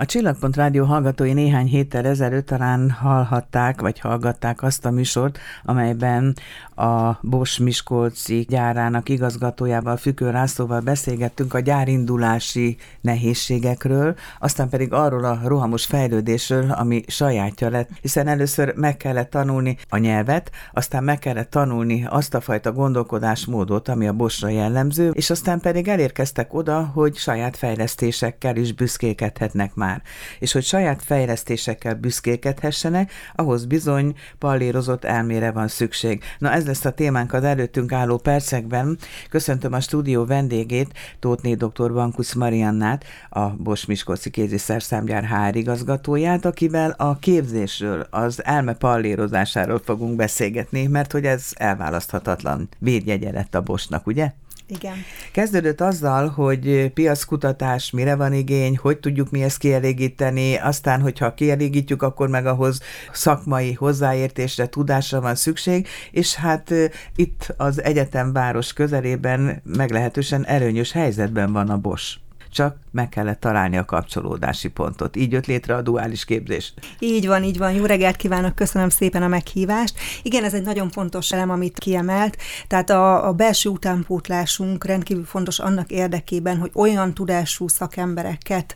A Csillagpont Rádió hallgatói néhány héttel ezelőtt talán hallhatták, vagy hallgatták azt a műsort, amelyben a Bosch Miskolci gyárának igazgatójával, Fükő Lászlóval beszélgettünk a gyárindulási nehézségekről, aztán pedig arról a rohamos fejlődésről, ami sajátja lett, hiszen először meg kellett tanulni a nyelvet, aztán meg kellett tanulni azt a fajta gondolkodásmódot, ami a Boschra jellemző, és aztán pedig elérkeztek oda, hogy saját fejlesztésekkel is büszkékedhetnek már már. És hogy saját fejlesztésekkel büszkékedhessenek, ahhoz bizony pallérozott elmére van szükség. Na ez lesz a témánk az előttünk álló percekben. Köszöntöm a stúdió vendégét, Tótné dr. Bankusz Mariannát, a Bos Miskolci kézi szerszámgyár HR igazgatóját, akivel a képzésről, az elme pallérozásáról fogunk beszélgetni, mert hogy ez elválaszthatatlan védjegye lett a Bosnak, ugye? Igen. Kezdődött azzal, hogy piackutatás, mire van igény, hogy tudjuk mi ezt kielégíteni, aztán, hogyha kielégítjük, akkor meg ahhoz szakmai hozzáértésre, tudásra van szükség, és hát itt az egyetemváros közelében meglehetősen előnyös helyzetben van a Bosch csak meg kellett találni a kapcsolódási pontot. Így jött létre a duális képzés. Így van, így van. Jó reggelt kívánok, köszönöm szépen a meghívást. Igen, ez egy nagyon fontos elem, amit kiemelt. Tehát a, a belső utánpótlásunk rendkívül fontos annak érdekében, hogy olyan tudású szakembereket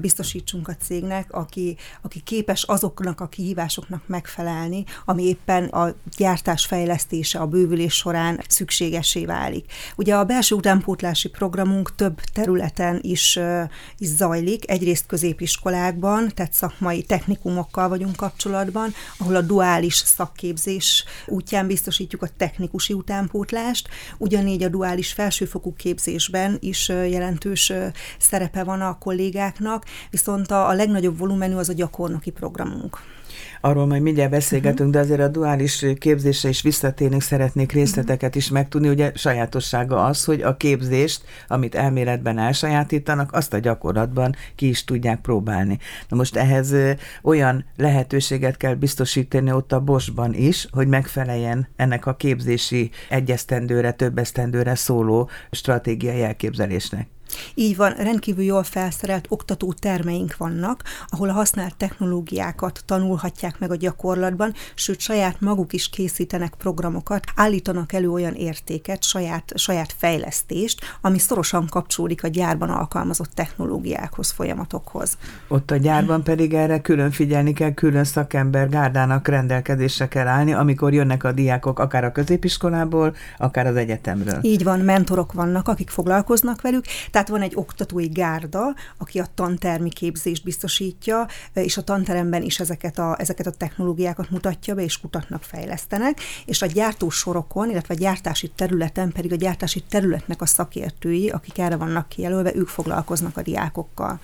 biztosítsunk a cégnek, aki, aki képes azoknak a kihívásoknak megfelelni, ami éppen a gyártás fejlesztése, a bővülés során szükségesé válik. Ugye a belső utánpótlási programunk több területen is, is zajlik, egyrészt középiskolákban, tehát szakmai technikumokkal vagyunk kapcsolatban, ahol a duális szakképzés útján biztosítjuk a technikusi utánpótlást, ugyanígy a duális felsőfokú képzésben is jelentős szerepe van a kollégáknak, viszont a, a legnagyobb volumenű az a gyakornoki programunk. Arról majd mindjárt beszélgetünk, uh-huh. de azért a duális képzésre is visszatérnék, szeretnék részleteket is megtudni. Ugye sajátossága az, hogy a képzést, amit elméletben elsajátítanak, azt a gyakorlatban ki is tudják próbálni. Na most ehhez olyan lehetőséget kell biztosítani ott a Bosban is, hogy megfeleljen ennek a képzési egyesztendőre, több esztendőre szóló stratégiai elképzelésnek. Így van, rendkívül jól felszerelt oktató termeink vannak, ahol a használt technológiákat tanulhatják meg a gyakorlatban, sőt saját maguk is készítenek programokat, állítanak elő olyan értéket, saját, saját fejlesztést, ami szorosan kapcsolódik a gyárban alkalmazott technológiákhoz, folyamatokhoz. Ott a gyárban pedig erre külön figyelni kell, külön szakember gárdának rendelkezésre kell állni, amikor jönnek a diákok akár a középiskolából, akár az egyetemről. Így van, mentorok vannak, akik foglalkoznak velük, tehát tehát van egy oktatói gárda, aki a tantermi képzést biztosítja, és a tanteremben is ezeket a, ezeket a technológiákat mutatja be, és kutatnak, fejlesztenek, és a gyártósorokon, illetve a gyártási területen pedig a gyártási területnek a szakértői, akik erre vannak kijelölve, ők foglalkoznak a diákokkal.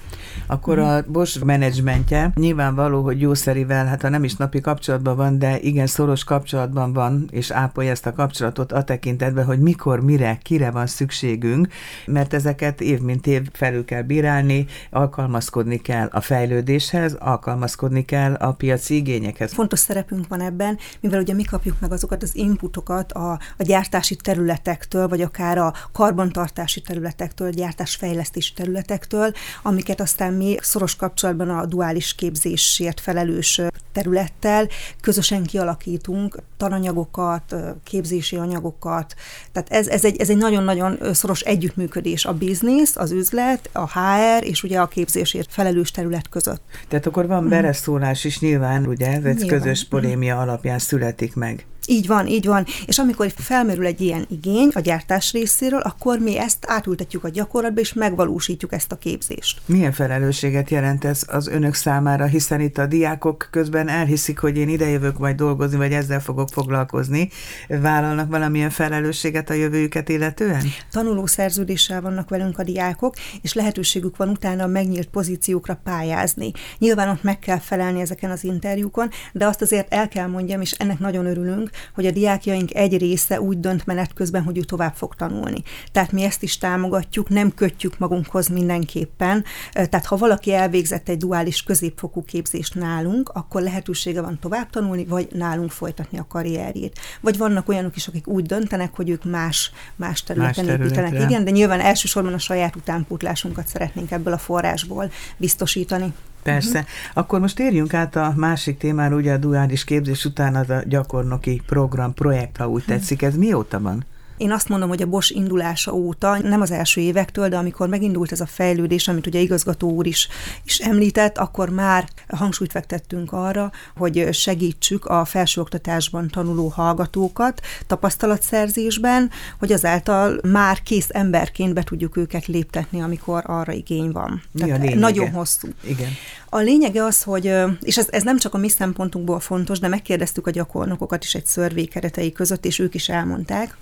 Akkor a Bosch menedzsmentje nyilvánvaló, hogy jószerivel, hát ha nem is napi kapcsolatban van, de igen szoros kapcsolatban van, és ápolja ezt a kapcsolatot a tekintetben, hogy mikor, mire, kire van szükségünk, mert ezeket év mint év felül kell bírálni, alkalmazkodni kell a fejlődéshez, alkalmazkodni kell a piaci igényekhez. Fontos szerepünk van ebben, mivel ugye mi kapjuk meg azokat az inputokat a, a gyártási területektől, vagy akár a karbantartási területektől, gyártásfejlesztési területektől, amiket aztán mi szoros kapcsolatban a duális képzésért felelős területtel közösen kialakítunk tananyagokat, képzési anyagokat. Tehát ez, ez, egy, ez egy nagyon-nagyon szoros együttműködés a biznisz, az üzlet, a HR és ugye a képzésért felelős terület között. Tehát akkor van bereszólás is nyilván, ugye, ez egy közös polémia alapján születik meg. Így van, így van. És amikor felmerül egy ilyen igény a gyártás részéről, akkor mi ezt átültetjük a gyakorlatba, és megvalósítjuk ezt a képzést. Milyen felelősséget jelent ez az önök számára, hiszen itt a diákok közben elhiszik, hogy én idejövök majd dolgozni, vagy ezzel fogok foglalkozni. Vállalnak valamilyen felelősséget a jövőjüket illetően? Tanuló szerződéssel vannak velünk a diákok, és lehetőségük van utána a megnyílt pozíciókra pályázni. Nyilván ott meg kell felelni ezeken az interjúkon, de azt azért el kell mondjam, és ennek nagyon örülünk, hogy a diákjaink egy része úgy dönt menet közben, hogy ő tovább fog tanulni. Tehát mi ezt is támogatjuk, nem kötjük magunkhoz mindenképpen. Tehát ha valaki elvégzett egy duális középfokú képzést nálunk, akkor lehetősége van tovább tanulni, vagy nálunk folytatni a karrierjét. Vagy vannak olyanok is, akik úgy döntenek, hogy ők más, más területen más építenek. Igen, de nyilván elsősorban a saját utánpótlásunkat szeretnénk ebből a forrásból biztosítani. Persze. Uh-huh. Akkor most térjünk át a másik témára, ugye a duális képzés után az a gyakornoki program, projekt, ha úgy tetszik. Ez mióta van? Én azt mondom, hogy a Bosch indulása óta, nem az első évektől, de amikor megindult ez a fejlődés, amit ugye igazgató úr is, is említett, akkor már hangsúlyt fektettünk arra, hogy segítsük a felsőoktatásban tanuló hallgatókat tapasztalatszerzésben, hogy azáltal már kész emberként be tudjuk őket léptetni, amikor arra igény van. Mi Tehát a nagyon hosszú. Igen. A lényege az, hogy, és ez, ez nem csak a mi szempontunkból fontos, de megkérdeztük a gyakornokokat is egy szörvé keretei között, és ők is elmondták,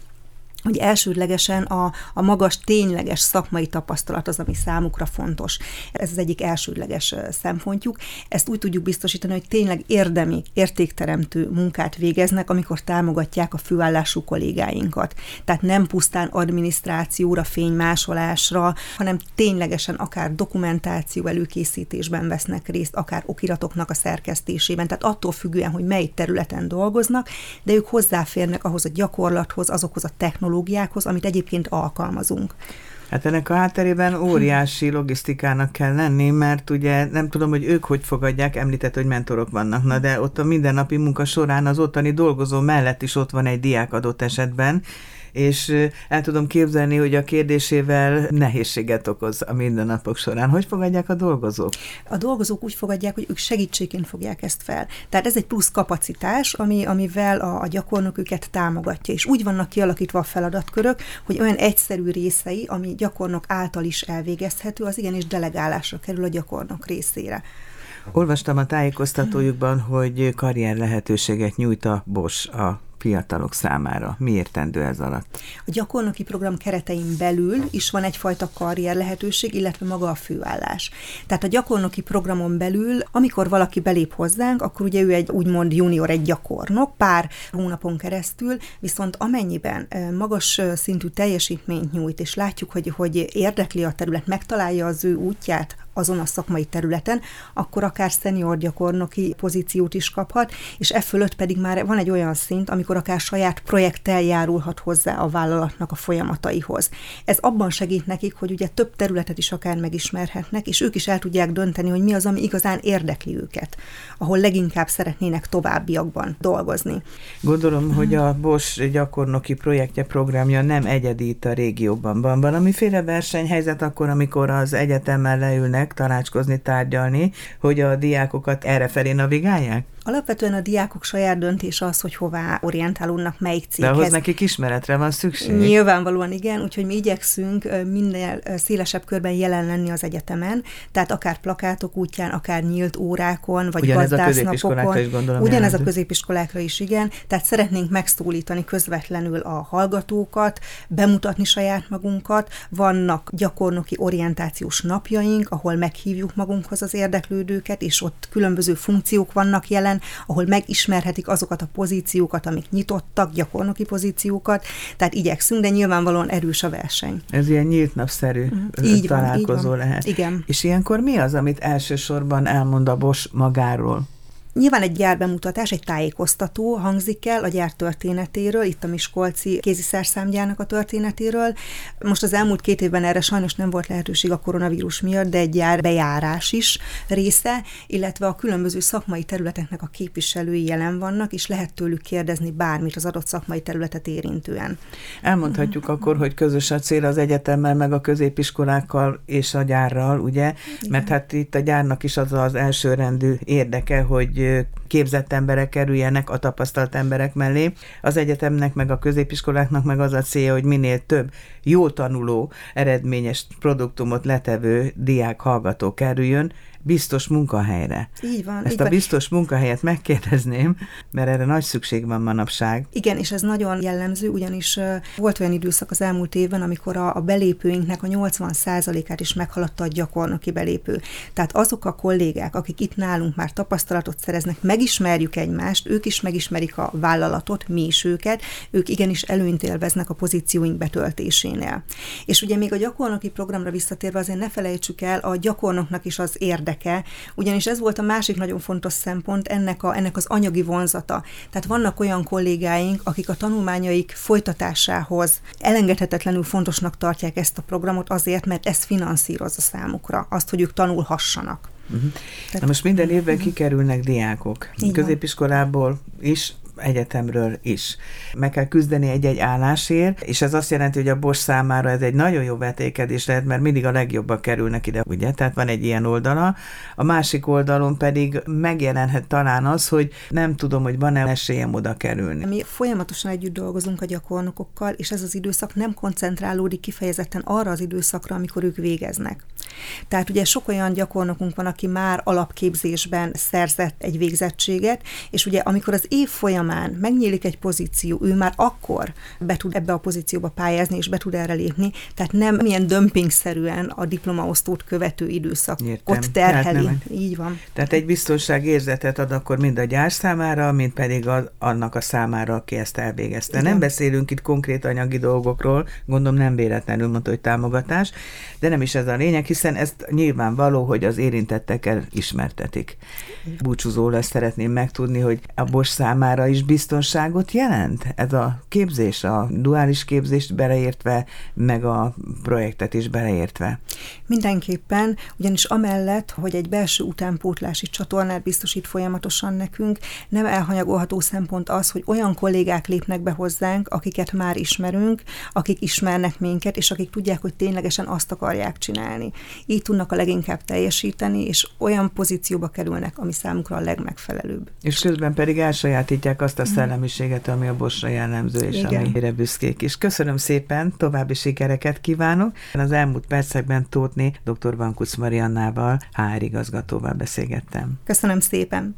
hogy elsődlegesen a, a magas, tényleges szakmai tapasztalat az, ami számukra fontos. Ez az egyik elsődleges szempontjuk. Ezt úgy tudjuk biztosítani, hogy tényleg érdemi, értékteremtő munkát végeznek, amikor támogatják a főállású kollégáinkat. Tehát nem pusztán adminisztrációra, fénymásolásra, hanem ténylegesen akár dokumentáció előkészítésben vesznek részt, akár okiratoknak a szerkesztésében. Tehát attól függően, hogy mely területen dolgoznak, de ők hozzáférnek ahhoz a gyakorlathoz, azokhoz a technológiákhoz, technológiákhoz, amit egyébként alkalmazunk. Hát ennek a hátterében óriási logisztikának kell lenni, mert ugye nem tudom, hogy ők hogy fogadják, említett, hogy mentorok vannak, na de ott a mindennapi munka során az ottani dolgozó mellett is ott van egy diák adott esetben, és el tudom képzelni, hogy a kérdésével nehézséget okoz a mindennapok során. Hogy fogadják a dolgozók? A dolgozók úgy fogadják, hogy ők segítségként fogják ezt fel. Tehát ez egy plusz kapacitás, ami, amivel a, a gyakornok őket támogatja, és úgy vannak kialakítva a feladatkörök, hogy olyan egyszerű részei, ami gyakornok által is elvégezhető, az igenis delegálásra kerül a gyakornok részére. Olvastam a tájékoztatójukban, hogy karrier lehetőséget nyújt a Bosch a fiatalok számára. Mi értendő ez alatt? A gyakornoki program keretein belül is van egyfajta karrier lehetőség, illetve maga a főállás. Tehát a gyakornoki programon belül, amikor valaki belép hozzánk, akkor ugye ő egy úgymond junior, egy gyakornok, pár hónapon keresztül, viszont amennyiben magas szintű teljesítményt nyújt, és látjuk, hogy, hogy érdekli a terület, megtalálja az ő útját, azon a szakmai területen, akkor akár szenior gyakornoki pozíciót is kaphat, és e fölött pedig már van egy olyan szint, amikor akár saját projekttel járulhat hozzá a vállalatnak a folyamataihoz. Ez abban segít nekik, hogy ugye több területet is akár megismerhetnek, és ők is el tudják dönteni, hogy mi az, ami igazán érdekli őket, ahol leginkább szeretnének továbbiakban dolgozni. Gondolom, hogy a Bosch gyakornoki projektje, programja nem egyedi a régióban. Van valamiféle versenyhelyzet akkor, amikor az egyetemmel leülnek, ülnek tanácskozni, tárgyalni, hogy a diákokat erre felé navigálják? Alapvetően a diákok saját döntés az, hogy hová orientálódnak, melyik céghez. De ahhoz nekik ismeretre van szükség. Nyilvánvalóan igen, úgyhogy mi igyekszünk minél szélesebb körben jelen lenni az egyetemen, tehát akár plakátok útján, akár nyílt órákon, vagy Ugyanez a középiskolákra is gondolom. Ugyanez jelenti. a középiskolákra is, igen. Tehát szeretnénk megszólítani közvetlenül a hallgatókat, bemutatni saját magunkat. Vannak gyakornoki orientációs napjaink, ahol meghívjuk magunkhoz az érdeklődőket, és ott különböző funkciók vannak jelen, helyen, ahol megismerhetik azokat a pozíciókat, amik nyitottak, gyakornoki pozíciókat, tehát igyekszünk, de nyilvánvalóan erős a verseny. Ez ilyen nyílt napszerű mm. így találkozó van, így van. lehet. Igen. És ilyenkor mi az, amit elsősorban elmond a Bosch magáról? Nyilván egy gyárbemutatás, egy tájékoztató hangzik el a gyár történetéről, itt a Miskolci kéziszerszámgyárnak a történetéről. Most az elmúlt két évben erre sajnos nem volt lehetőség a koronavírus miatt, de egy gyár bejárás is része, illetve a különböző szakmai területeknek a képviselői jelen vannak, és lehet tőlük kérdezni bármit az adott szakmai területet érintően. Elmondhatjuk akkor, hogy közös a cél az egyetemmel, meg a középiskolákkal és a gyárral, ugye? Igen. Mert hát itt a gyárnak is az az elsőrendű érdeke, hogy képzett emberek kerüljenek a tapasztalt emberek mellé. Az egyetemnek, meg a középiskoláknak meg az a célja, hogy minél több jó tanuló, eredményes produktumot letevő diák hallgató kerüljön, biztos munkahelyre. Így van. Ezt így a van. biztos munkahelyet megkérdezném, mert erre nagy szükség van manapság. Igen, és ez nagyon jellemző, ugyanis volt olyan időszak az elmúlt évben, amikor a, a belépőinknek a 80%-át is meghaladta a gyakornoki belépő. Tehát azok a kollégák, akik itt nálunk már tapasztalatot szereznek, megismerjük egymást, ők is megismerik a vállalatot, mi is őket, ők igenis előnyt élveznek a pozícióink betöltésénél. És ugye még a gyakornoki programra visszatérve azért ne felejtsük el, a gyakornoknak is az érdek érdeke, ugyanis ez volt a másik nagyon fontos szempont, ennek, a, ennek az anyagi vonzata. Tehát vannak olyan kollégáink, akik a tanulmányaik folytatásához elengedhetetlenül fontosnak tartják ezt a programot azért, mert ez finanszírozza számukra azt, hogy ők tanulhassanak. Uh-huh. Na most minden évben uh-huh. kikerülnek diákok. Így Középiskolából is egyetemről is. Meg kell küzdeni egy-egy állásért, és ez azt jelenti, hogy a Bosch számára ez egy nagyon jó vetékedés lehet, mert mindig a legjobbak kerülnek ide, ugye? Tehát van egy ilyen oldala. A másik oldalon pedig megjelenhet talán az, hogy nem tudom, hogy van-e esélyem oda kerülni. Mi folyamatosan együtt dolgozunk a gyakornokokkal, és ez az időszak nem koncentrálódik kifejezetten arra az időszakra, amikor ők végeznek. Tehát ugye sok olyan gyakornokunk van, aki már alapképzésben szerzett egy végzettséget, és ugye amikor az év folyamán megnyílik egy pozíció, ő már akkor be tud ebbe a pozícióba pályázni, és be tud erre lépni, tehát nem milyen dömpingszerűen a diplomaosztót követő időszak Értem. terheli. Nem, Így van. Tehát egy biztonságérzetet ad akkor mind a gyár számára, mind pedig az, annak a számára, aki ezt elvégezte. Igen. Nem beszélünk itt konkrét anyagi dolgokról, gondolom nem véletlenül mondta, hogy támogatás, de nem is ez a lényeg, hiszen ezt nyilvánvaló, hogy az érintettekkel ismertetik. Lesz szeretném megtudni, hogy a Bosch számára is biztonságot jelent ez a képzés, a duális képzést beleértve, meg a projektet is beleértve. Mindenképpen, ugyanis amellett, hogy egy belső utánpótlási csatornát biztosít folyamatosan nekünk, nem elhanyagolható szempont az, hogy olyan kollégák lépnek be hozzánk, akiket már ismerünk, akik ismernek minket, és akik tudják, hogy ténylegesen azt akarják csinálni. Így tudnak a leginkább teljesíteni, és olyan pozícióba kerülnek, ami számukra a legmegfelelőbb. És közben pedig elsajátítják azt a mhm. szellemiséget, ami a Bosra jellemző, és Igen. amire büszkék is. Köszönöm szépen, további sikereket kívánok. Az elmúlt percekben Tótni dr. Bankusz Mariannával, HR igazgatóval beszélgettem. Köszönöm szépen.